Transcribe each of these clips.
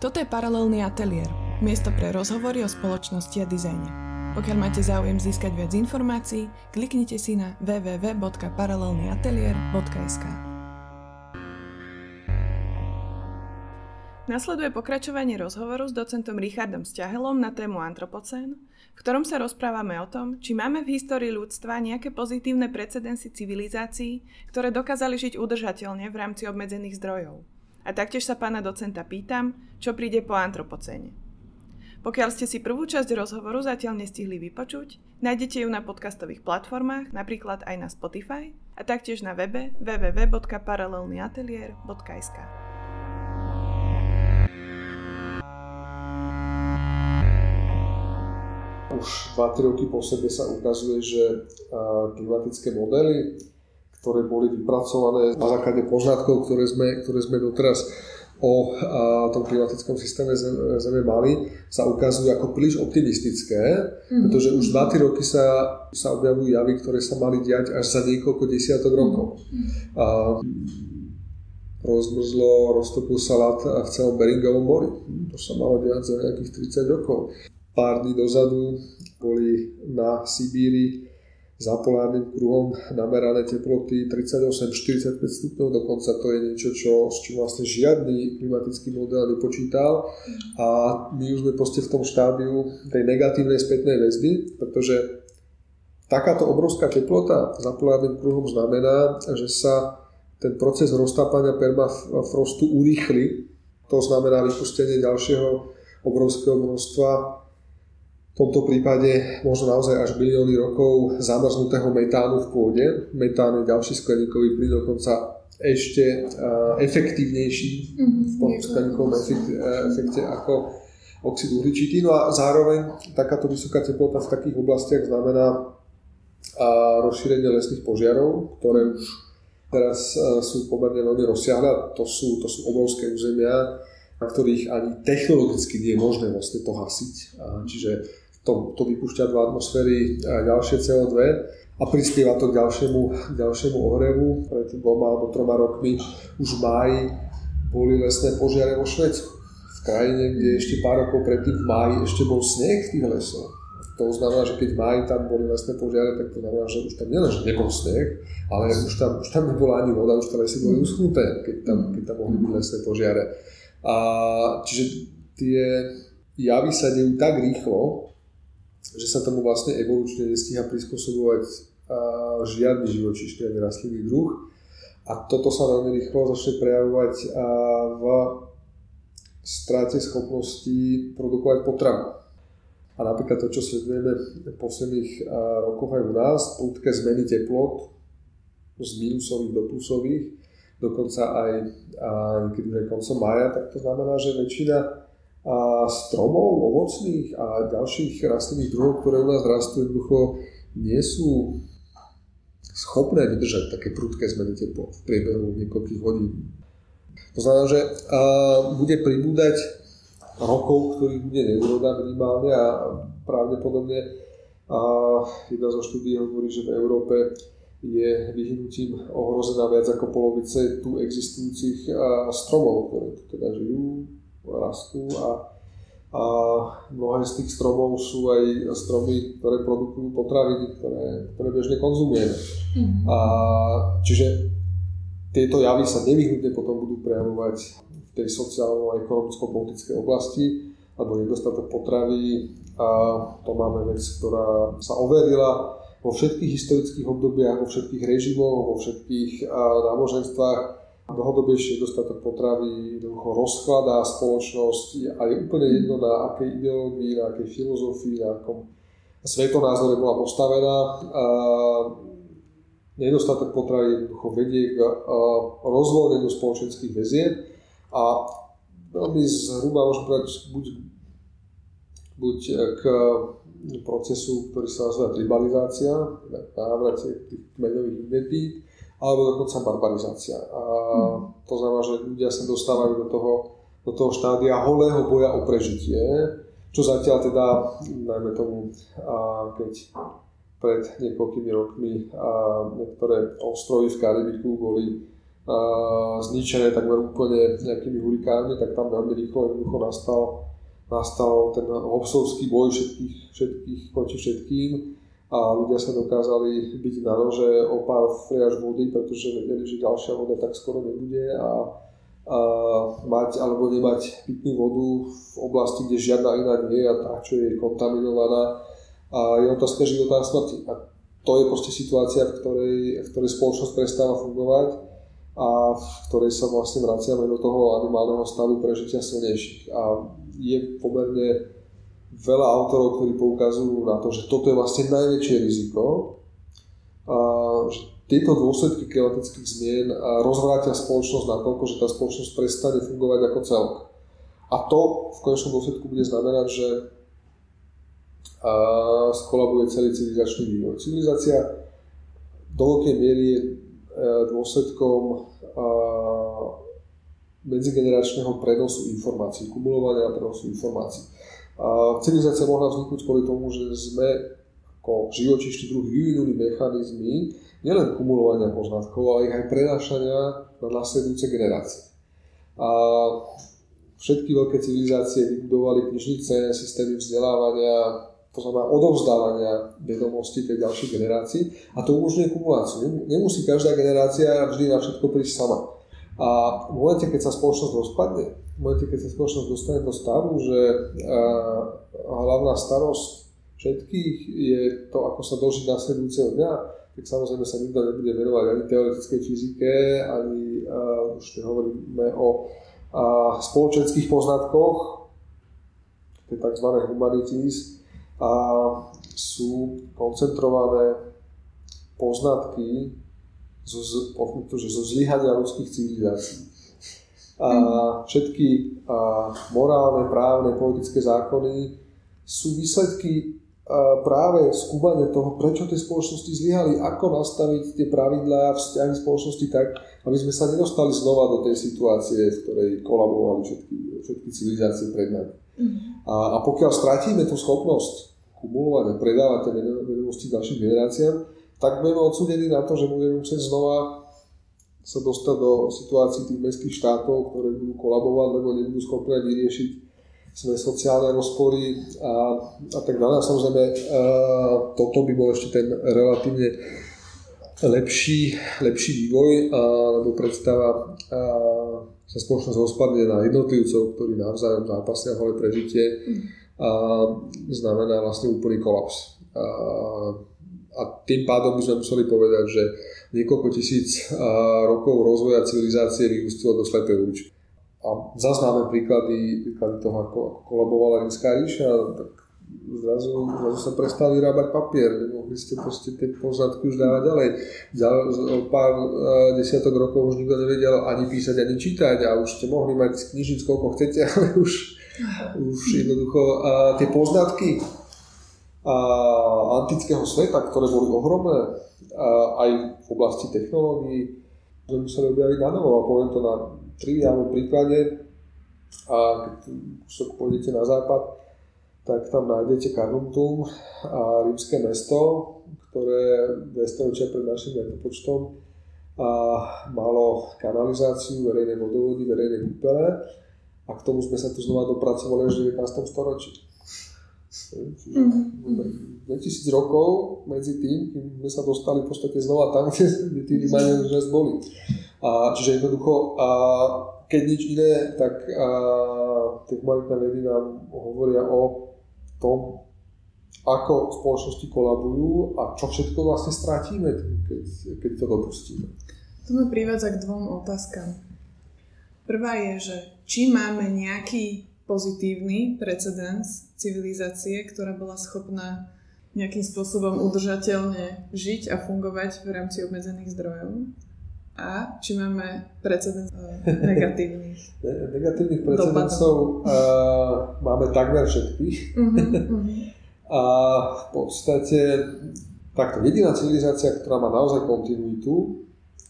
Toto je Paralelný ateliér, miesto pre rozhovory o spoločnosti a dizajne. Pokiaľ máte záujem získať viac informácií, kliknite si na www.paralelnyatelier.sk Nasleduje pokračovanie rozhovoru s docentom Richardom Sťahelom na tému antropocén, v ktorom sa rozprávame o tom, či máme v histórii ľudstva nejaké pozitívne precedensy civilizácií, ktoré dokázali žiť udržateľne v rámci obmedzených zdrojov. A taktiež sa pána docenta pýtam, čo príde po antropocéne. Pokiaľ ste si prvú časť rozhovoru zatiaľ nestihli vypočuť, nájdete ju na podcastových platformách, napríklad aj na Spotify a taktiež na webe www.paralelnyatelier.sk. Už 2-3 roky po sebe sa ukazuje, že klimatické modely ktoré boli vypracované na základe poznatkov, ktoré sme, ktoré sme doteraz o a, tom klimatickom systéme Zeme mali, sa ukazujú ako príliš optimistické, mm-hmm. pretože už 2 roky sa, sa objavujú javy, ktoré sa mali diať až za niekoľko desiatok rokov. Mm-hmm. A, rozmrzlo, roztopil sa lat v celom Beringovom mori. To sa malo diať za nejakých 30 rokov. Pár dní dozadu boli na Sibíri za polárnym kruhom namerané teploty 38-45 stupňov, dokonca to je niečo, čo, s čím vlastne žiadny klimatický model nepočítal. A my už sme proste v tom štádiu tej negatívnej spätnej väzby, pretože takáto obrovská teplota za polárnym kruhom znamená, že sa ten proces roztápania permafrostu urýchli, to znamená vypustenie ďalšieho obrovského množstva v tomto prípade možno naozaj až bilióny rokov zamrznutého metánu v pôde. Metán je ďalší skleníkový plyn, dokonca ešte uh, efektívnejší mm-hmm, v tom skleníkovom efekte, efekte ako oxid uhličitý. No a zároveň takáto vysoká teplota v takých oblastiach znamená uh, rozšírenie lesných požiarov, ktoré už teraz uh, sú pomerne veľmi rozsiahle. To sú, to sú obrovské územia, na ktorých ani technologicky nie je možné vlastne to hasiť. Čiže to, to vypúšťa do atmosféry ďalšie CO2 a prispieva to k ďalšiemu, k ďalšiemu ohrevu. Pred dvoma alebo troma rokmi už v máji boli lesné požiare vo Švedsku. V krajine, kde ešte pár rokov predtým v máji ešte bol sneh v tých lesoch. To znamená, že keď v máji tam boli lesné požiare, tak to znamená, že už tam nielen, že nebol sneh, ale už tam, už tam nebola ani voda, už tam lesy boli uschnuté, keď tam, keď tam mohli byť lesné požiare. A, čiže tie javy sa dejú tak rýchlo, že sa tomu vlastne evolučne nestíha prispôsobovať žiadny živočíšny ani rastlinný druh. A toto sa veľmi rýchlo začne prejavovať v strate schopnosti produkovať potravu. A napríklad to, čo sledujeme v posledných rokoch aj u nás, prudké zmeny teplot z minusových do plusových, dokonca aj aj koncom mája, tak to znamená, že väčšina a stromov, ovocných a ďalších rastlinných druhov, ktoré u nás rastú, jednoducho nie sú schopné vydržať také prudké zmeny teplot v priebehu niekoľkých hodín. To znamená, že a, bude pribúdať rokov, ktorých bude neúroda minimálne a pravdepodobne a jedna zo štúdí hovorí, že v Európe je vyhnutím ohrozená viac ako polovice tu existujúcich stromov, ktoré tu teda žijú rastú a, a mnohé z tých stromov sú aj stromy, ktoré produkujú potraviny, ktoré, ktoré bežne konzumujeme. Mm-hmm. A, čiže tieto javy sa nevyhnutne potom budú prejavovať v tej sociálno- ekonomicko-politickej oblasti, alebo nedostatok potravy a to máme vec, ktorá sa overila vo všetkých historických obdobiach, vo všetkých režimoch, vo všetkých náboženstvách dlhodobejšie dostatok potravy jednoducho rozkladá spoločnosť a je úplne jedno na akej ideológii, na akej filozofii, na akom svetonázore bola postavená. A nedostatok potravy jednoducho vedie k rozvoľneniu spoločenských väzieb a veľmi zhruba môžem povedať buď, buď k procesu, ktorý sa nazýva tribalizácia, návrate tých kmeňových identít, alebo dokonca barbarizácia. A hmm. to znamená, že ľudia sa dostávajú do toho, do toho štádia holého boja o prežitie, čo zatiaľ teda, najmä tomu, a keď pred niekoľkými rokmi a niektoré ostrovy v Karibiku boli zničené takmer úplne nejakými hurikánmi, tak tam veľmi rýchlo jednoducho nastal, nastal ten hobsovský boj všetkých, všetkých proti všetkým a ľudia sa dokázali byť na nože o pár friaž vody, pretože vedeli, že ďalšia voda tak skoro nebude a, a mať alebo nemať pitnú vodu v oblasti, kde žiadna iná nie je a tá, čo je kontaminovaná a je otázka života a smrti. A to je proste situácia, v ktorej, v ktorej spoločnosť prestáva fungovať a v ktorej sa vlastne vraciame do toho animálneho stavu prežitia silnejších. A je pomerne veľa autorov, ktorí poukazujú na to, že toto je vlastne najväčšie riziko, a že tieto dôsledky klimatických zmien rozvrátia spoločnosť natoľko, že tá spoločnosť prestane fungovať ako celok. A to v konečnom dôsledku bude znamenať, že skolabuje celý civilizačný vývoj. Civilizácia do veľkej miery je E, dôsledkom medzigeneračného prenosu informácií, kumulovania prenosu informácií. A civilizácia mohla vzniknúť kvôli tomu, že sme ako živočíšny druh vyvinuli mechanizmy nielen kumulovania poznatkov, ale ich aj prenášania na nasledujúce generácie. A všetky veľké civilizácie vybudovali knižnice, systémy vzdelávania, to znamená odovzdávania vedomostí tej ďalšej generácii a to umožňuje kumuláciu. Nemusí každá generácia vždy na všetko prísť sama. A v momente, keď sa spoločnosť rozpadne, momente, keď sa spoločnosť dostane do stavu, že hlavná starosť všetkých je to, ako sa dožiť následujúceho dňa, tak samozrejme sa nikto nebude venovať ani teoretickej fyzike, ani uh, už nehovoríme o uh, spoločenských poznatkoch, tie tzv. humanities, a sú koncentrované poznatky zo, zo, zo zlyhania ľudských civilizácií. A všetky morálne, právne, politické zákony sú výsledky práve skúmania toho, prečo tie spoločnosti zlyhali, ako nastaviť tie pravidlá vzťahy spoločnosti tak, aby sme sa nedostali znova do tej situácie, v ktorej kolabovali všetky, všetky civilizácie pred nami. Mhm. A, a pokiaľ stratíme tú schopnosť kumulovať a predávať tie vedomosti ďalším generáciám, tak budeme odsúdení na to, že budeme musieť znova sa dostať do situácií tých mestských štátov, ktoré budú kolabovať, lebo nebudú schopné vyriešiť svoje sociálne rozpory a, a tak ďalej. A samozrejme, a, toto by bol ešte ten relatívne lepší, lepší vývoj, a, lebo predstava a, sa spoločnosť rozpadne na jednotlivcov, ktorí navzájom zápasia hore prežitie. A znamená vlastne úplný kolaps. A, a tým pádom by sme museli povedať, že niekoľko tisíc rokov rozvoja civilizácie vyústilo do slepej uličky. A zase máme príklady, príklady toho, ako, ako kolabovala rímska ríša, tak zrazu, zrazu sa prestali vyrábať papier, nemohli ste proste tie poznatky už dávať ďalej. O pár desiatok rokov už nikto nevedel ani písať, ani čítať a už ste mohli mať knižnic koľko chcete, ale už už jednoducho a tie poznatky a antického sveta, ktoré boli ohromné a aj v oblasti technológií, sme museli objaviť na novo a poviem to na triviálnom príklade. A keď sa pôjdete na západ, tak tam nájdete Carnuntum a rímske mesto, ktoré 200 ročia pred našim letopočtom a malo kanalizáciu, verejné vodovody, verejné kúpele a k tomu sme sa tu znova dopracovali až v 19. storočí. Mm-hmm. 2000 rokov medzi tým, kým sme sa dostali v podstate znova tam, kde tí Rímania už boli. A, čiže jednoducho, a, keď nič iné, tak a, tie humanitné vedy nám hovoria o tom, ako spoločnosti kolabujú a čo všetko vlastne stratíme, keď, keď to dopustíme. To ma privádza k dvom otázkam. Prvá je, že či máme nejaký pozitívny precedens civilizácie, ktorá bola schopná nejakým spôsobom udržateľne žiť a fungovať v rámci obmedzených zdrojov. A či máme precedens negatívnych Negatívnych precedensov uh, máme takmer všetkých. Uh-huh, uh-huh. a v podstate takto jediná civilizácia, ktorá má naozaj kontinuitu,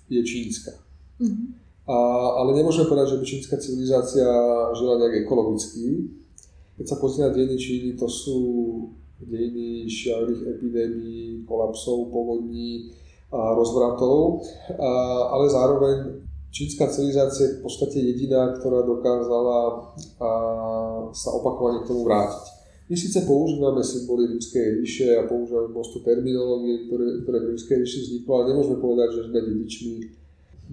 je čínska. Uh-huh. A, ale nemôžeme povedať, že by čínska civilizácia žila nejak ekologicky. Keď sa pozrie na dejiny Číny, to sú dejiny šialých epidémií, kolapsov, povodní a rozvratov, ale zároveň čínska civilizácia je v podstate jediná, ktorá dokázala a, sa opakovane k tomu vrátiť. My síce používame symboly rímskej ríše a používame množstvo terminológie, ktoré, ktoré v rímskej ríši vzniklo, ale nemôžeme povedať, že sme dedičmi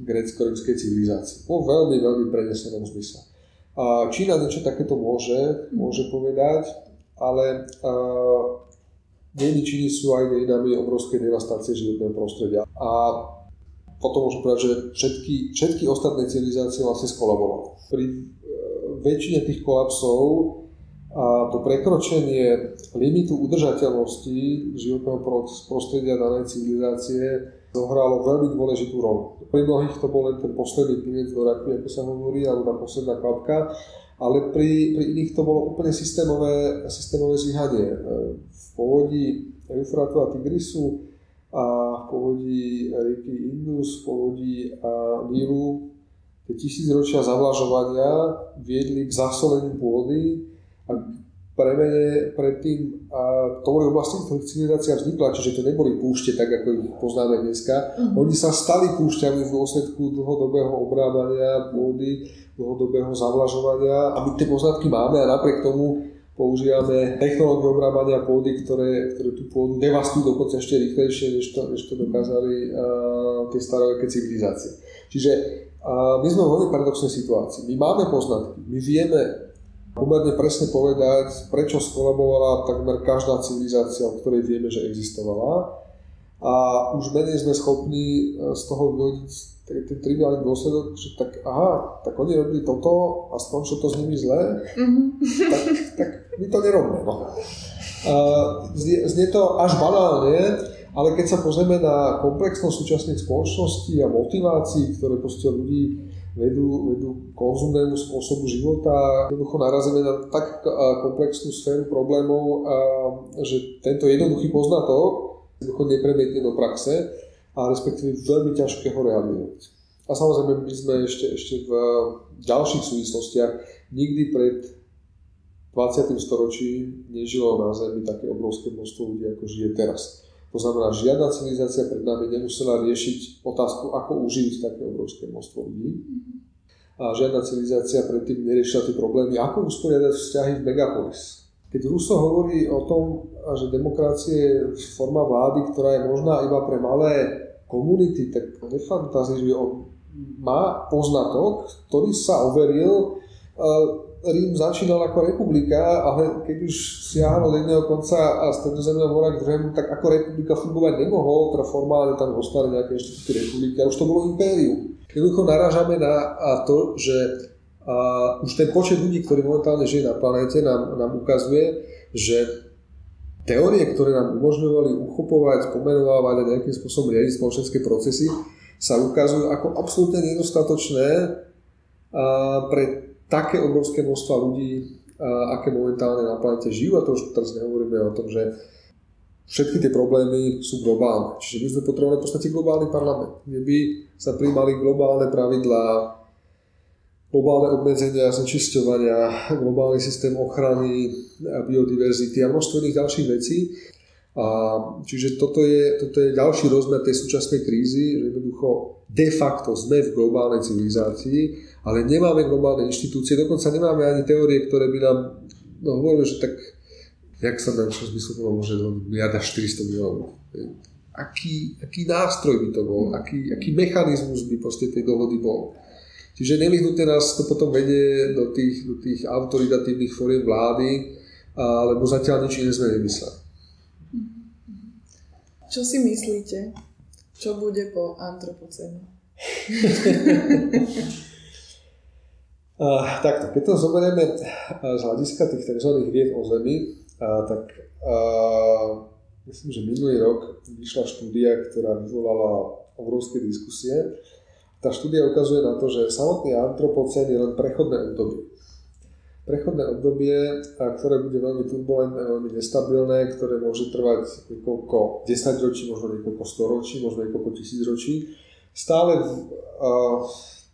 grecko-rímskej civilizácie. Po veľmi, veľmi prenesenom zmysle. A Čína niečo takéto môže, môže povedať, ale dejiny Číny sú aj dejinami obrovskej devastácie životného prostredia. A potom môžem povedať, že všetky, všetky ostatné civilizácie vlastne skolabovali. Pri e, väčšine tých kolapsov a to prekročenie limitu udržateľnosti životného prostredia danej civilizácie zohralo veľmi dôležitú rolu. Pri mnohých to bol len ten posledný pinec do raky, ako sa hovorí, alebo tá posledná kvapka, ale pri, pri iných to bolo úplne systémové, systémové zlyhanie. E, v povodí Eufratu a Tigrisu a v povodí rieky Indus, v povodí Nílu tie tisícročia zavlažovania viedli k zasoleniu pôdy a premene predtým, a to boli oblasti, ktorých civilizácia vznikla, čiže to neboli púšte, tak ako ich poznáme dneska. Mm-hmm. Oni sa stali púšťami v dôsledku dlhodobého obrábania pôdy, dlhodobého zavlažovania a my tie poznatky máme a napriek tomu používame technológie obrábania pôdy, ktoré, ktoré tú pôdu devastujú dokonca ešte rýchlejšie, než to, než to dokázali uh, tie staroveké civilizácie. Čiže uh, my sme v veľmi paradoxnej situácii. My máme poznatky, my vieme pomerne presne povedať, prečo skolabovala takmer každá civilizácia, o ktorej vieme, že existovala. A už menej sme schopní z toho vyhodiť ten triviálny dôsledok, že tak aha, tak oni robili toto, aspoň čo to s nimi zlé, mm-hmm. tak, tak my to nerobíme. No. Znie, znie to až banálne, ale keď sa pozrieme na komplexnosť súčasných spoločností a motivácií, ktoré proste ľudí vedú, vedú konzumnému spôsobu života, jednoducho narazíme na tak komplexnú sféru problémov, že tento jednoduchý poznatok jednoducho nepremietne do praxe a respektíve veľmi ťažké ho realizovať. A samozrejme my sme ešte, ešte v ďalších súvislostiach nikdy pred 20. storočím nežilo na Zemi také obrovské množstvo ľudí, ako žije teraz. To znamená, žiadna civilizácia pred nami nemusela riešiť otázku, ako uživiť také obrovské množstvo ľudí. A žiadna civilizácia predtým neriešila tie problémy, ako usporiadať vzťahy v megapolis. Keď Ruso hovorí o tom, že demokracie je forma vlády, ktorá je možná iba pre malé komunity, tak nefantazíruje, on má poznatok, ktorý sa overil. Rím začínal ako republika, ale keď už siahal od jedného konca a stredozemného mora k druhému, tak ako republika fungovať nemohol, teda formálne tam ostali nejaké inštitúty republiky a už to bolo impérium. Jednoducho narážame na to, že a už ten počet ľudí, ktorí momentálne žije na planéte, nám, nám ukazuje, že teórie, ktoré nám umožňovali uchopovať, pomenovávať a nejakým spôsobom riadiť spoločenské procesy, sa ukazujú ako absolútne nedostatočné pre také obrovské množstva ľudí, aké momentálne na planete žijú. A to už teraz nehovoríme o tom, že všetky tie problémy sú globálne. Čiže my sme potrebovali v podstate globálny parlament, kde by sa príjmali globálne pravidlá, globálne obmedzenia znečisťovania, globálny systém ochrany biodiverzity a množstvo iných ďalších vecí. A čiže toto je, toto je ďalší rozmer tej súčasnej krízy, že jednoducho de facto sme v globálnej civilizácii, ale nemáme globálne inštitúcie, dokonca nemáme ani teórie, ktoré by nám no, hovorili, že tak jak sa nám čo zmyslu môže miliarda 400 miliónov. Aký, aký nástroj by to bol, aký, aký mechanizmus by proste tej dohody bol. Čiže nevyhnutne nás to potom vedie do tých, do tých autoritatívnych fóriem vlády, lebo zatiaľ nič iné sme nemysleli. Čo si myslíte, čo bude po antropocéne? uh, takto, keď to zoberieme z hľadiska tých tzv. vied o Zemi, uh, tak uh, myslím, že minulý rok vyšla štúdia, ktorá vyvolala obrovské diskusie. Tá štúdia ukazuje na to, že samotný antropocén je len prechodné obdobie prechodné obdobie, ktoré bude veľmi turbulentné, veľmi nestabilné, ktoré môže trvať niekoľko 10 ročí, možno niekoľko 100 ročí, možno niekoľko tisíc ročí. Stále v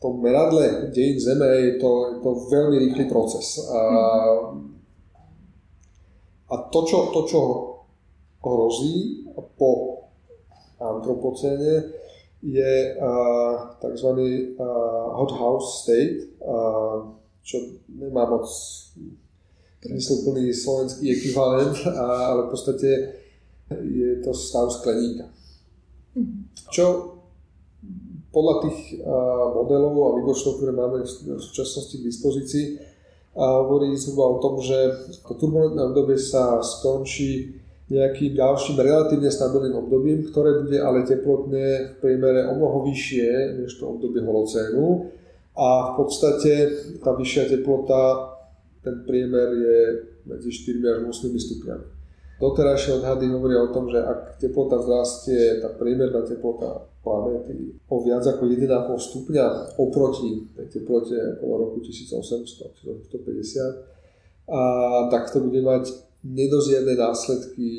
tom meradle dejín Zeme je to, je to veľmi rýchly proces. A, a to, čo, to, čo hrozí po antropocéne, je uh, tzv. Uh, hot house state, uh, čo nemá moc plný slovenský ekvivalent, ale v podstate je to stav skleníka. Čo podľa tých modelov a výpočtov, ktoré máme v súčasnosti k dispozícii, hovorí zhruba o tom, že to turbulentné obdobie sa skončí nejakým ďalším relatívne stabilným obdobím, ktoré bude ale teplotne v priemere o mnoho vyššie než to obdobie holocénu a v podstate tá vyššia teplota, ten priemer je medzi 4 až 8 stupňami. Doterajšie odhady hovoria o tom, že ak teplota vzrastie, tá priemerná teplota planéty o viac ako 1,5 stupňa oproti tej teplote okolo roku 1800-1850, a tak to bude mať nedozierne následky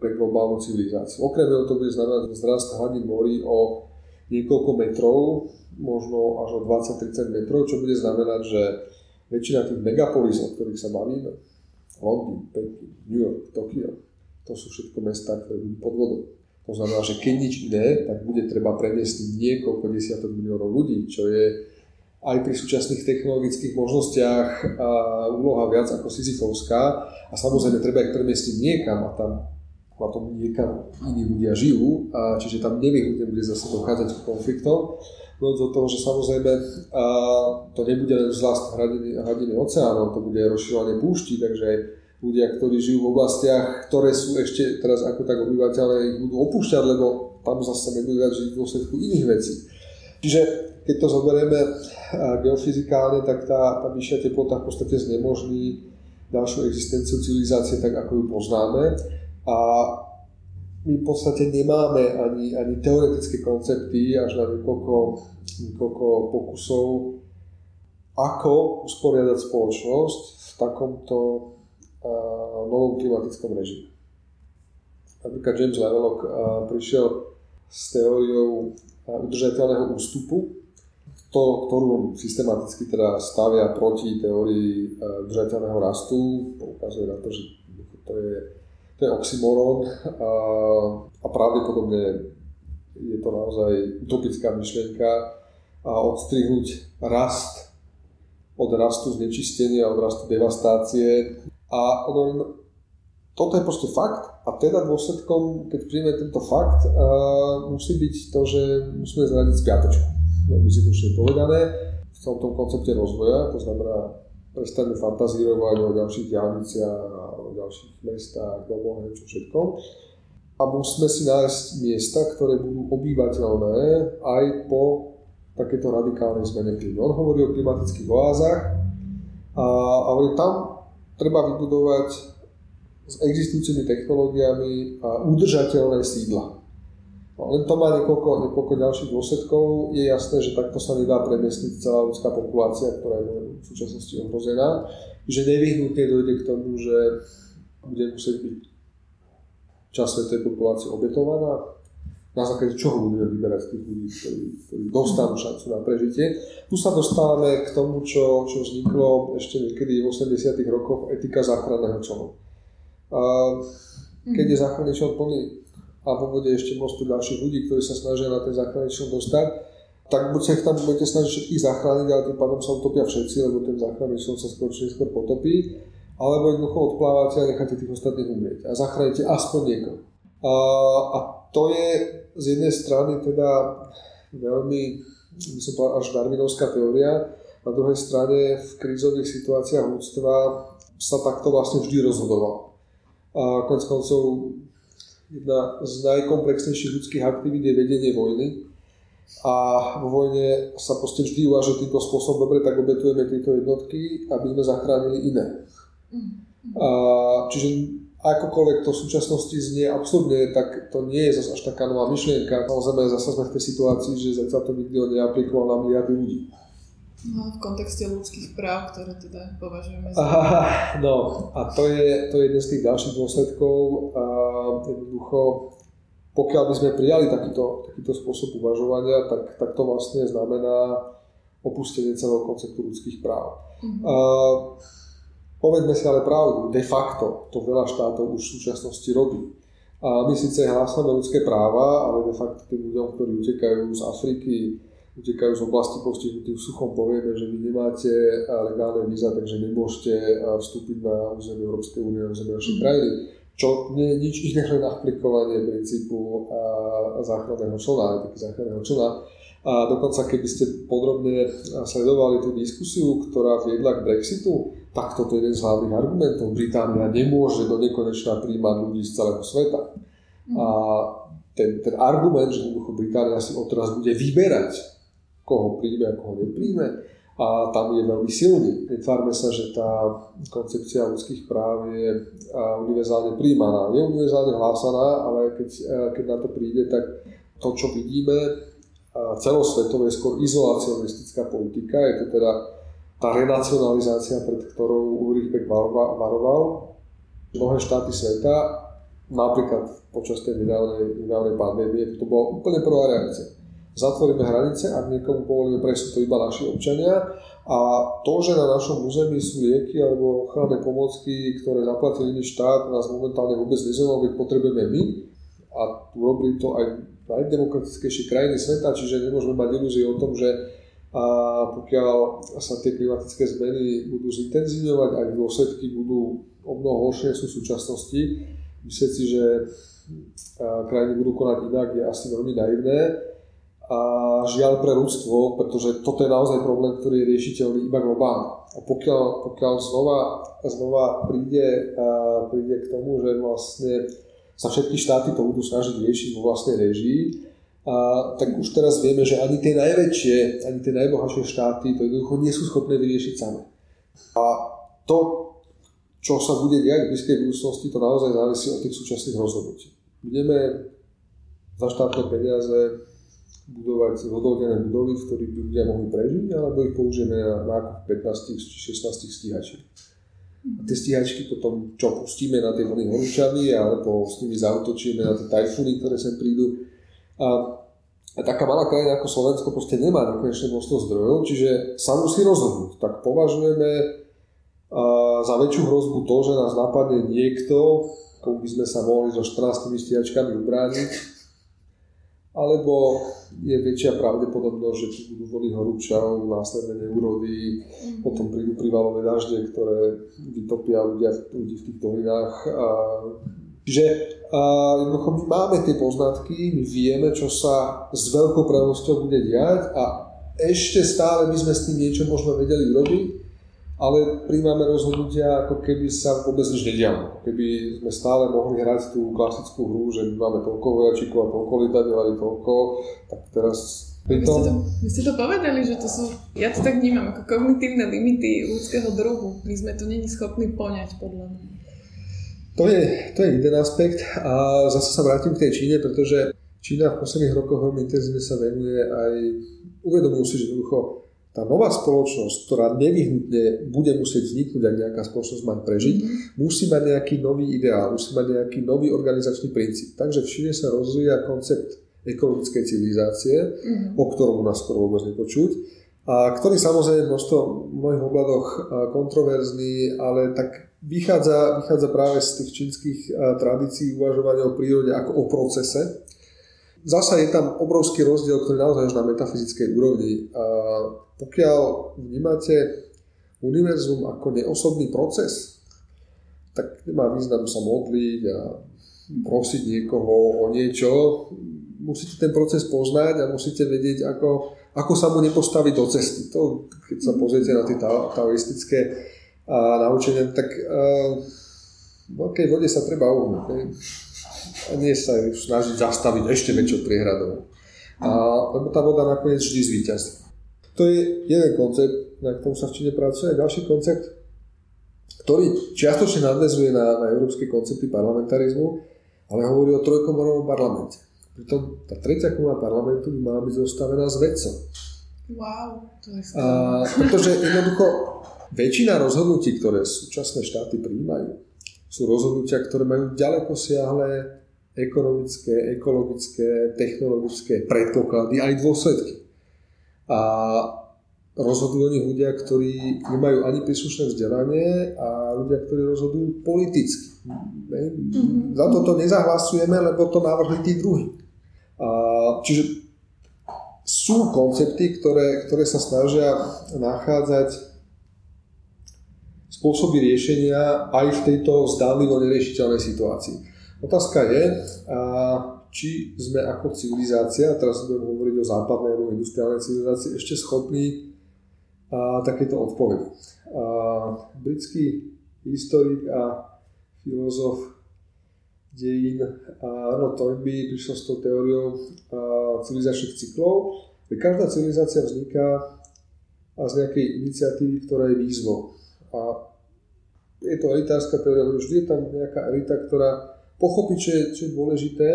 pre globálnu civilizáciu. Okrem toho to bude znamenať vzrast hladín morí o niekoľko metrov, možno až o 20-30 metrov, čo bude znamenať, že väčšina tých megapolisov, o ktorých sa bavíme, Londýn, Peking, New York, Tokio, to sú všetko mesta, ktoré budú pod vodou. To znamená, že keď nič iné, tak bude treba premiestniť niekoľko desiatok miliónov ľudí, čo je aj pri súčasných technologických možnostiach úloha viac ako Sisyfovská. A samozrejme treba ich premiestniť niekam a tam tom niekam iní ľudia žijú, a čiže tam nevyhnutne bude zase dochádzať k konfliktom. No do toho, že samozrejme a to nebude len vzrast hladiny, hladiny oceánov, to bude rozširovanie púšti, takže ľudia, ktorí žijú v oblastiach, ktoré sú ešte teraz ako tak obyvateľe, ich budú opúšťať, lebo tam zase nebudú žiť v dôsledku iných vecí. Čiže keď to zoberieme geofyzikálne, tak tá, tá vyššia teplota v podstate znemožní ďalšiu existenciu civilizácie tak, ako ju poznáme. A my v podstate nemáme ani, ani teoretické koncepty až na niekoľko, niekoľko pokusov, ako usporiadať spoločnosť v takomto uh, novom klimatickom režime. Napríklad James Levelock uh, prišiel s teóriou udržateľného ústupu, to, ktorú systematicky teda stavia proti teórii udržateľného rastu, poukazuje na to, že to je to je oxymoron a, a pravdepodobne je to naozaj utopická myšlienka a odstrihnúť rast od rastu znečistenia, od rastu devastácie. A ono, toto je proste fakt a teda dôsledkom, keď príjme tento fakt, uh, musí byť to, že musíme zradiť spiatočku. Veľmi zjednodušene povedané, v celom tom koncepte rozvoja, to znamená prestane fantazírovať o ďalších diálniciach a o ďalších mestách, domoch, čo všetko. A musíme si nájsť miesta, ktoré budú obývateľné aj po takéto radikálnej zmene klímy. On hovorí o klimatických oázach a, a hovorí, tam treba vybudovať s existujúcimi technológiami a udržateľné sídla. Len to má niekoľko, niekoľko ďalších dôsledkov. Je jasné, že takto sa nedá premiestniť celá ľudská populácia, ktorá je v súčasnosti ohrozená, že nevyhnutne dojde k tomu, že bude musieť byť časť svetovej populácie obetovaná, na základe čoho budeme vyberať tých ľudí, ktorí, ktorí dostanú šancu na prežitie. Tu sa dostávame k tomu, čo, čo vzniklo ešte niekedy v 80 rokoch, etika záchranného člnu. Keď je záchranný čln plný a vode ešte množstvo ďalších ľudí, ktorí sa snažia na ten záchranný čln dostať, tak buď sa ich tam budete snažiť všetkých zachrániť, ale tým pádom sa utopia všetci, lebo ten záchranný čln sa skôr či neskôr potopí, alebo jednoducho odplávate a necháte tých ostatných umrieť a zachránite aspoň niekoho. A, a to je z jednej strany teda veľmi, by som povedal, až darwinovská teória, na druhej strane v krízových situáciách ľudstva sa takto vlastne vždy rozhodovalo. A konec koncov Jedna z najkomplexnejších ľudských aktivít je vedenie vojny. A vo vojne sa proste vždy uvažuje týmto spôsobom, dobre, tak obetujeme tieto jednotky, aby sme zachránili iné. A, čiže akokoľvek to v súčasnosti znie absurdne, tak to nie je zase až taká nová myšlienka. Samozrejme, zase sme v tej situácii, že zatiaľ to nikto neaplikoval na miliardy ľudí. No, v kontexte ľudských práv, ktoré teda považujeme za... Aha, no a to je, to je jeden z tých ďalších dôsledkov. A jednoducho, pokiaľ by sme prijali takýto, takýto spôsob uvažovania, tak, tak to vlastne znamená opustenie celého konceptu ľudských práv. Mm-hmm. A, povedzme si ale pravdu, de facto to veľa štátov už v súčasnosti robí. A my síce hlásame ľudské práva, ale de facto tým ľuďom, ktorí utekajú z Afriky, utekajú z oblasti postihnutých suchom, povieme, že vy nemáte legálne víza, takže nemôžete vstúpiť na územie Európskej únie, na územie našej krajiny. Čo nie je nič iné len aplikovanie princípu záchranného člna, taký záchranného člna. A dokonca, keby ste podrobne sledovali tú diskusiu, ktorá viedla k Brexitu, tak toto je jeden z hlavných argumentov. Británia nemôže do nekonečna príjmať ľudí z celého sveta. A ten, ten argument, že jednoducho Británia si odteraz bude vyberať, koho príjme a koho nepríjme, a tam je veľmi silný. Netvárme sa, že tá koncepcia ľudských práv je univerzálne príjmaná. Je univerzálne hlásaná, ale keď, keď na to príde, tak to, čo vidíme, celosvetové, skôr izolacionistická politika, je to teda tá renacionalizácia, pred ktorou Ulrich Beck varoval, mnohé štáty sveta, napríklad počas tej nedávnej, nedávnej pandémie, to bola úplne prvá reakcia. Zatvoríme hranice, ak niekomu povolíme prejsť, to iba naši občania. A to, že na našom území sú lieky alebo ochranné pomocky, ktoré zaplatil iný štát, nás momentálne vôbec nezaujíma, veď potrebujeme my. A urobili to aj najdemokratickejšie krajiny sveta, čiže nemôžeme mať ilúzie o tom, že a pokiaľ sa tie klimatické zmeny budú zintenzívňovať, aj dôsledky budú o mnoho horšie sú v súčasnosti, myslieť si, že krajiny budú konať inak, je asi veľmi naivné. A žiaľ pre ľudstvo, pretože toto je naozaj problém, ktorý je riešiteľný iba globálne. A pokiaľ, pokiaľ znova, znova príde, príde k tomu, že vlastne sa všetky štáty to budú snažiť riešiť vo vlastnej režii, a, tak už teraz vieme, že ani tie najväčšie, ani tie najbohatšie štáty to jednoducho nie sú schopné vyriešiť same. A to, čo sa bude diať v blízkej budúcnosti, to naozaj závisí od tých súčasných rozhodnutí. Budeme za štátne peniaze budovať zhodolnené budovy, v ktorých by ľudia mohli prežiť, alebo ich použijeme na nákup 15 či 16 stíhačí. A tie stíhačky potom čo pustíme na tie vlny horúčavy, alebo s nimi zautočíme na tie tajfúny, ktoré sem prídu a, a taká malá krajina ako Slovensko proste nemá nekonečné množstvo zdrojov, čiže sa musí rozhodnúť. Tak považujeme a, za väčšiu hrozbu to, že nás napadne niekto, komu by sme sa mohli so 14 stíhačkami ubrániť, alebo je väčšia pravdepodobnosť, že tu budú vody horúčav, následné neúrody, mm. potom prídu privalové dažde, ktoré vytopia ľudia, ľudí v tých dolinách. A, čiže a jednoducho my máme tie poznatky, my vieme, čo sa s veľkou pravosťou bude diať a ešte stále my sme s tým niečo možno vedeli urobiť, ale príjmame rozhodnutia, ako keby sa vôbec nič nedialo. Keby sme stále mohli hrať tú klasickú hru, že my máme toľko vojačíkov a toľko lietadiel toľko, tak teraz vy ste, to, vy ste to povedali, že to sú, ja to tak vnímam, ako kognitívne limity ľudského druhu. My sme to není schopní poňať, podľa mňa. To je, to je jeden aspekt a zase sa vrátim k tej Číne, pretože Čína v posledných rokoch veľmi intenzívne sa venuje aj, uvedomujú si, že jednoducho tá nová spoločnosť, ktorá nevyhnutne bude musieť vzniknúť, ak nejaká spoločnosť má prežiť, mm-hmm. musí mať nejaký nový ideál, musí mať nejaký nový organizačný princíp. Takže v Číne sa rozvíja koncept ekologickej civilizácie, mm-hmm. o ktorom u nás skoro vôbec nepočuť, a ktorý samozrejme v mnohých ohľadoch kontroverzný, ale tak vychádza, vychádza práve z tých čínskych tradícií uvažovania o prírode ako o procese. Zasa je tam obrovský rozdiel, ktorý naozaj už na metafyzickej úrovni. A pokiaľ vnímate univerzum ako neosobný proces, tak nemá význam sa modliť a prosiť niekoho o niečo. Musíte ten proces poznať a musíte vedieť, ako, ako sa mu nepostaviť do cesty. To, keď sa pozriete na tie taoistické naučenia, tak uh, v veľkej vode sa treba uhnúť. A nie sa snažiť zastaviť ešte väčšou priehradou. A, lebo tá voda nakoniec vždy zvýťazí. To je jeden koncept, na ktorom sa v Číne pracuje. Ďalší koncept, ktorý čiastočne nadvezuje na, na európske koncepty parlamentarizmu, ale hovorí o trojkomorovom parlamente. Pritom tá tretia komora parlamentu by mala byť zostavená z vedcov. Wow, to je a, Pretože jednoducho Väčšina rozhodnutí, ktoré súčasné štáty príjmajú, sú rozhodnutia, ktoré majú ďaleko siahle ekonomické, ekologické, technologické predpoklady aj dôsledky. A rozhodujú o nich ľudia, ktorí nemajú ani príslušné vzdelanie a ľudia, ktorí rozhodujú politicky. Mm-hmm. Za toto nezahlasujeme, lebo to navrhli tí druhí. A, čiže sú koncepty, ktoré, ktoré sa snažia nachádzať spôsoby riešenia aj v tejto zdánlivo neriešiteľnej situácii. Otázka je, či sme ako civilizácia, teraz budem hovoriť o západnej alebo industriálnej civilizácii, ešte schopní takéto odpovede. Britský historik a filozof dejín Arnold Toynbee prišiel s tou teóriou civilizačných cyklov, že každá civilizácia vzniká z nejakej iniciatívy, ktorá je výzvou. A je to elitárska teória, vždy je tam nejaká elita, ktorá pochopí, čo je, čo je dôležité,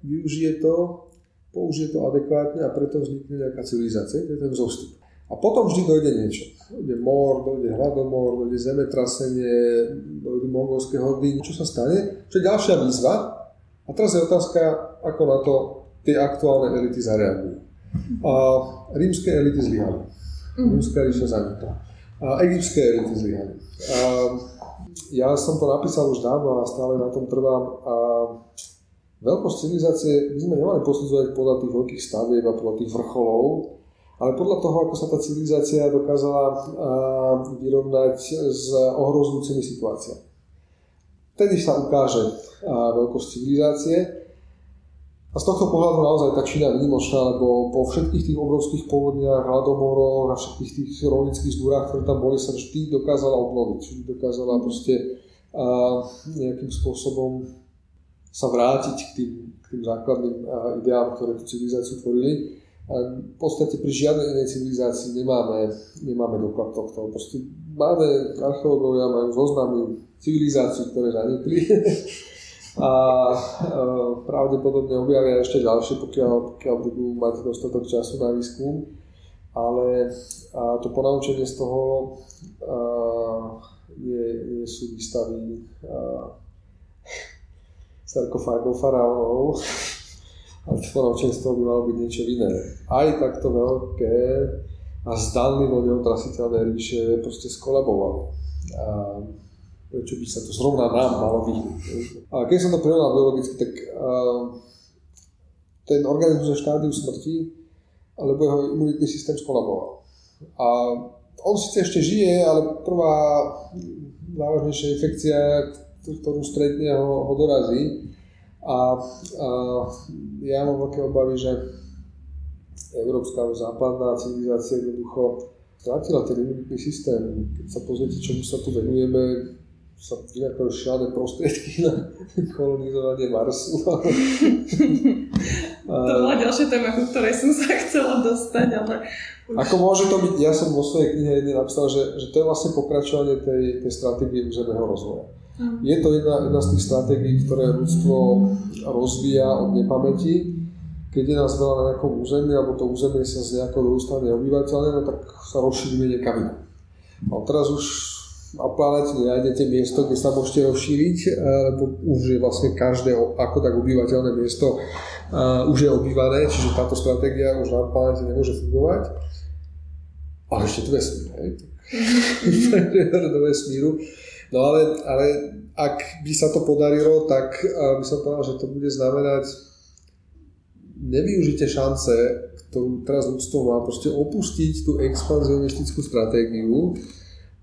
využije to, použije to adekvátne a preto vznikne nejaká civilizácia, to je ten zostup. A potom vždy dojde niečo. Dojde mor, dojde hladomor, dojde zemetrasenie, dojde mongolské hordy, niečo sa stane, čo je ďalšia výzva. A teraz je otázka, ako na to tie aktuálne elity zareagujú. A rímske elity zlyhali. Mhm. Rímska ríša zanikla. A egyptské elity zlyhali. Ja som to napísal už dávno a stále na tom trvám. A veľkosť civilizácie by sme nemali posudzovať podľa tých veľkých stavieb a podľa tých vrcholov, ale podľa toho, ako sa tá civilizácia dokázala vyrovnať s ohrozujúcimi situáciami. Vtedy sa ukáže veľkosť civilizácie a z tohto pohľadu naozaj tá Čína je výnimočná, lebo po všetkých tých obrovských povodniach, hladomoroch a všetkých tých rolnických zdúrach, ktoré tam boli, sa vždy dokázala obnoviť. Vždy dokázala proste a, nejakým spôsobom sa vrátiť k tým, k tým základným ideám, ktoré tú civilizáciu tvorili. A v podstate pri žiadnej inej civilizácii nemáme, nemáme doklad tohto. Proste máme, archeológovia majú zoznamy civilizácií, ktoré zanikli a pravdepodobne objavia ešte ďalšie, pokiaľ, pokiaľ budú mať dostatok času na výskum. Ale a to ponaučenie z toho a, nie, nie sú výstavy sarkofágov faraónov, ale to ponaučenie z toho by malo byť niečo iné. Aj takto veľké a zdanlivo neotrasiteľné ríše proste skolabovali. A, prečo by sa to zrovna nám malo vyhnúť. A keď som to prevedal biologicky, tak ten organizmus je štádiu smrti, alebo jeho imunitný systém skolaboval. A on síce ešte žije, ale prvá závažnejšia infekcia, ktorú stretne, ho, ho dorazí. A, a ja mám veľké obavy, že európska západná civilizácia jednoducho stratila ten imunitný systém. Keď sa pozriete, čomu sa tu venujeme, sa vynakajú šialené prostriedky na kolonizovanie Marsu. to bola ďalšia téma, ku ktorej som sa chcela dostať, ale... Ako môže to byť, ja som vo svojej knihe jednej napísal, že, že to je vlastne pokračovanie tej, tej stratégie územného rozvoja. Mm. Je to jedna, jedna z tých stratégií, ktoré ľudstvo rozvíja od nepamäti. Keď je nás veľa na nejakom území, alebo to územie sa z nejakého druhu stane obyvateľné, no tak sa rozšírime niekam inam. Teraz už na planete nenájdete miesto, kde sa môžete rozšíriť, eh, lebo už je vlastne každé ako tak obyvateľné miesto uh, už je obývané, čiže táto stratégia už na planete nemôže fungovať. Ale ešte tu vesmír, hej? do vesmíru. No ale, ale ak by sa to podarilo, tak uh, by som povedal, že to bude znamenať nevyužite šance, ktorú teraz ľudstvo má, proste opustiť tú expanzionistickú stratégiu,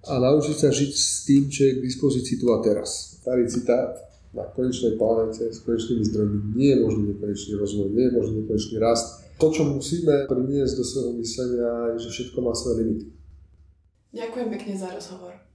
a naučiť sa žiť s tým, čo je k dispozícii tu a teraz. Starý citát na konečnej planete s konečnými zdrojmi nie je možný nekonečný rozvoj, nie je možný nekonečný rast. To, čo musíme priniesť do svojho myslenia, je, že všetko má svoje limity. Ďakujem pekne za rozhovor.